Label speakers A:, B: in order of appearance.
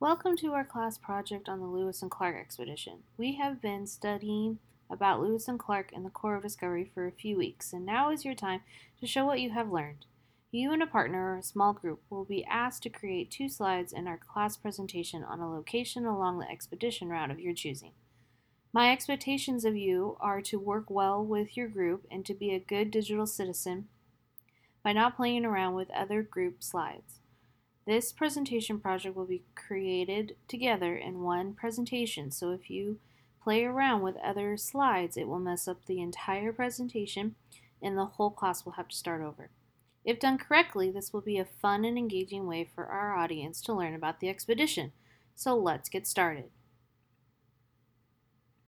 A: Welcome to our class project on the Lewis and Clark expedition. We have been studying about Lewis and Clark and the Corps of Discovery for a few weeks, and now is your time to show what you have learned. You and a partner or a small group will be asked to create two slides in our class presentation on a location along the expedition route of your choosing. My expectations of you are to work well with your group and to be a good digital citizen by not playing around with other group slides. This presentation project will be created together in one presentation, so if you play around with other slides, it will mess up the entire presentation and the whole class will have to start over. If done correctly, this will be a fun and engaging way for our audience to learn about the expedition. So let's get started.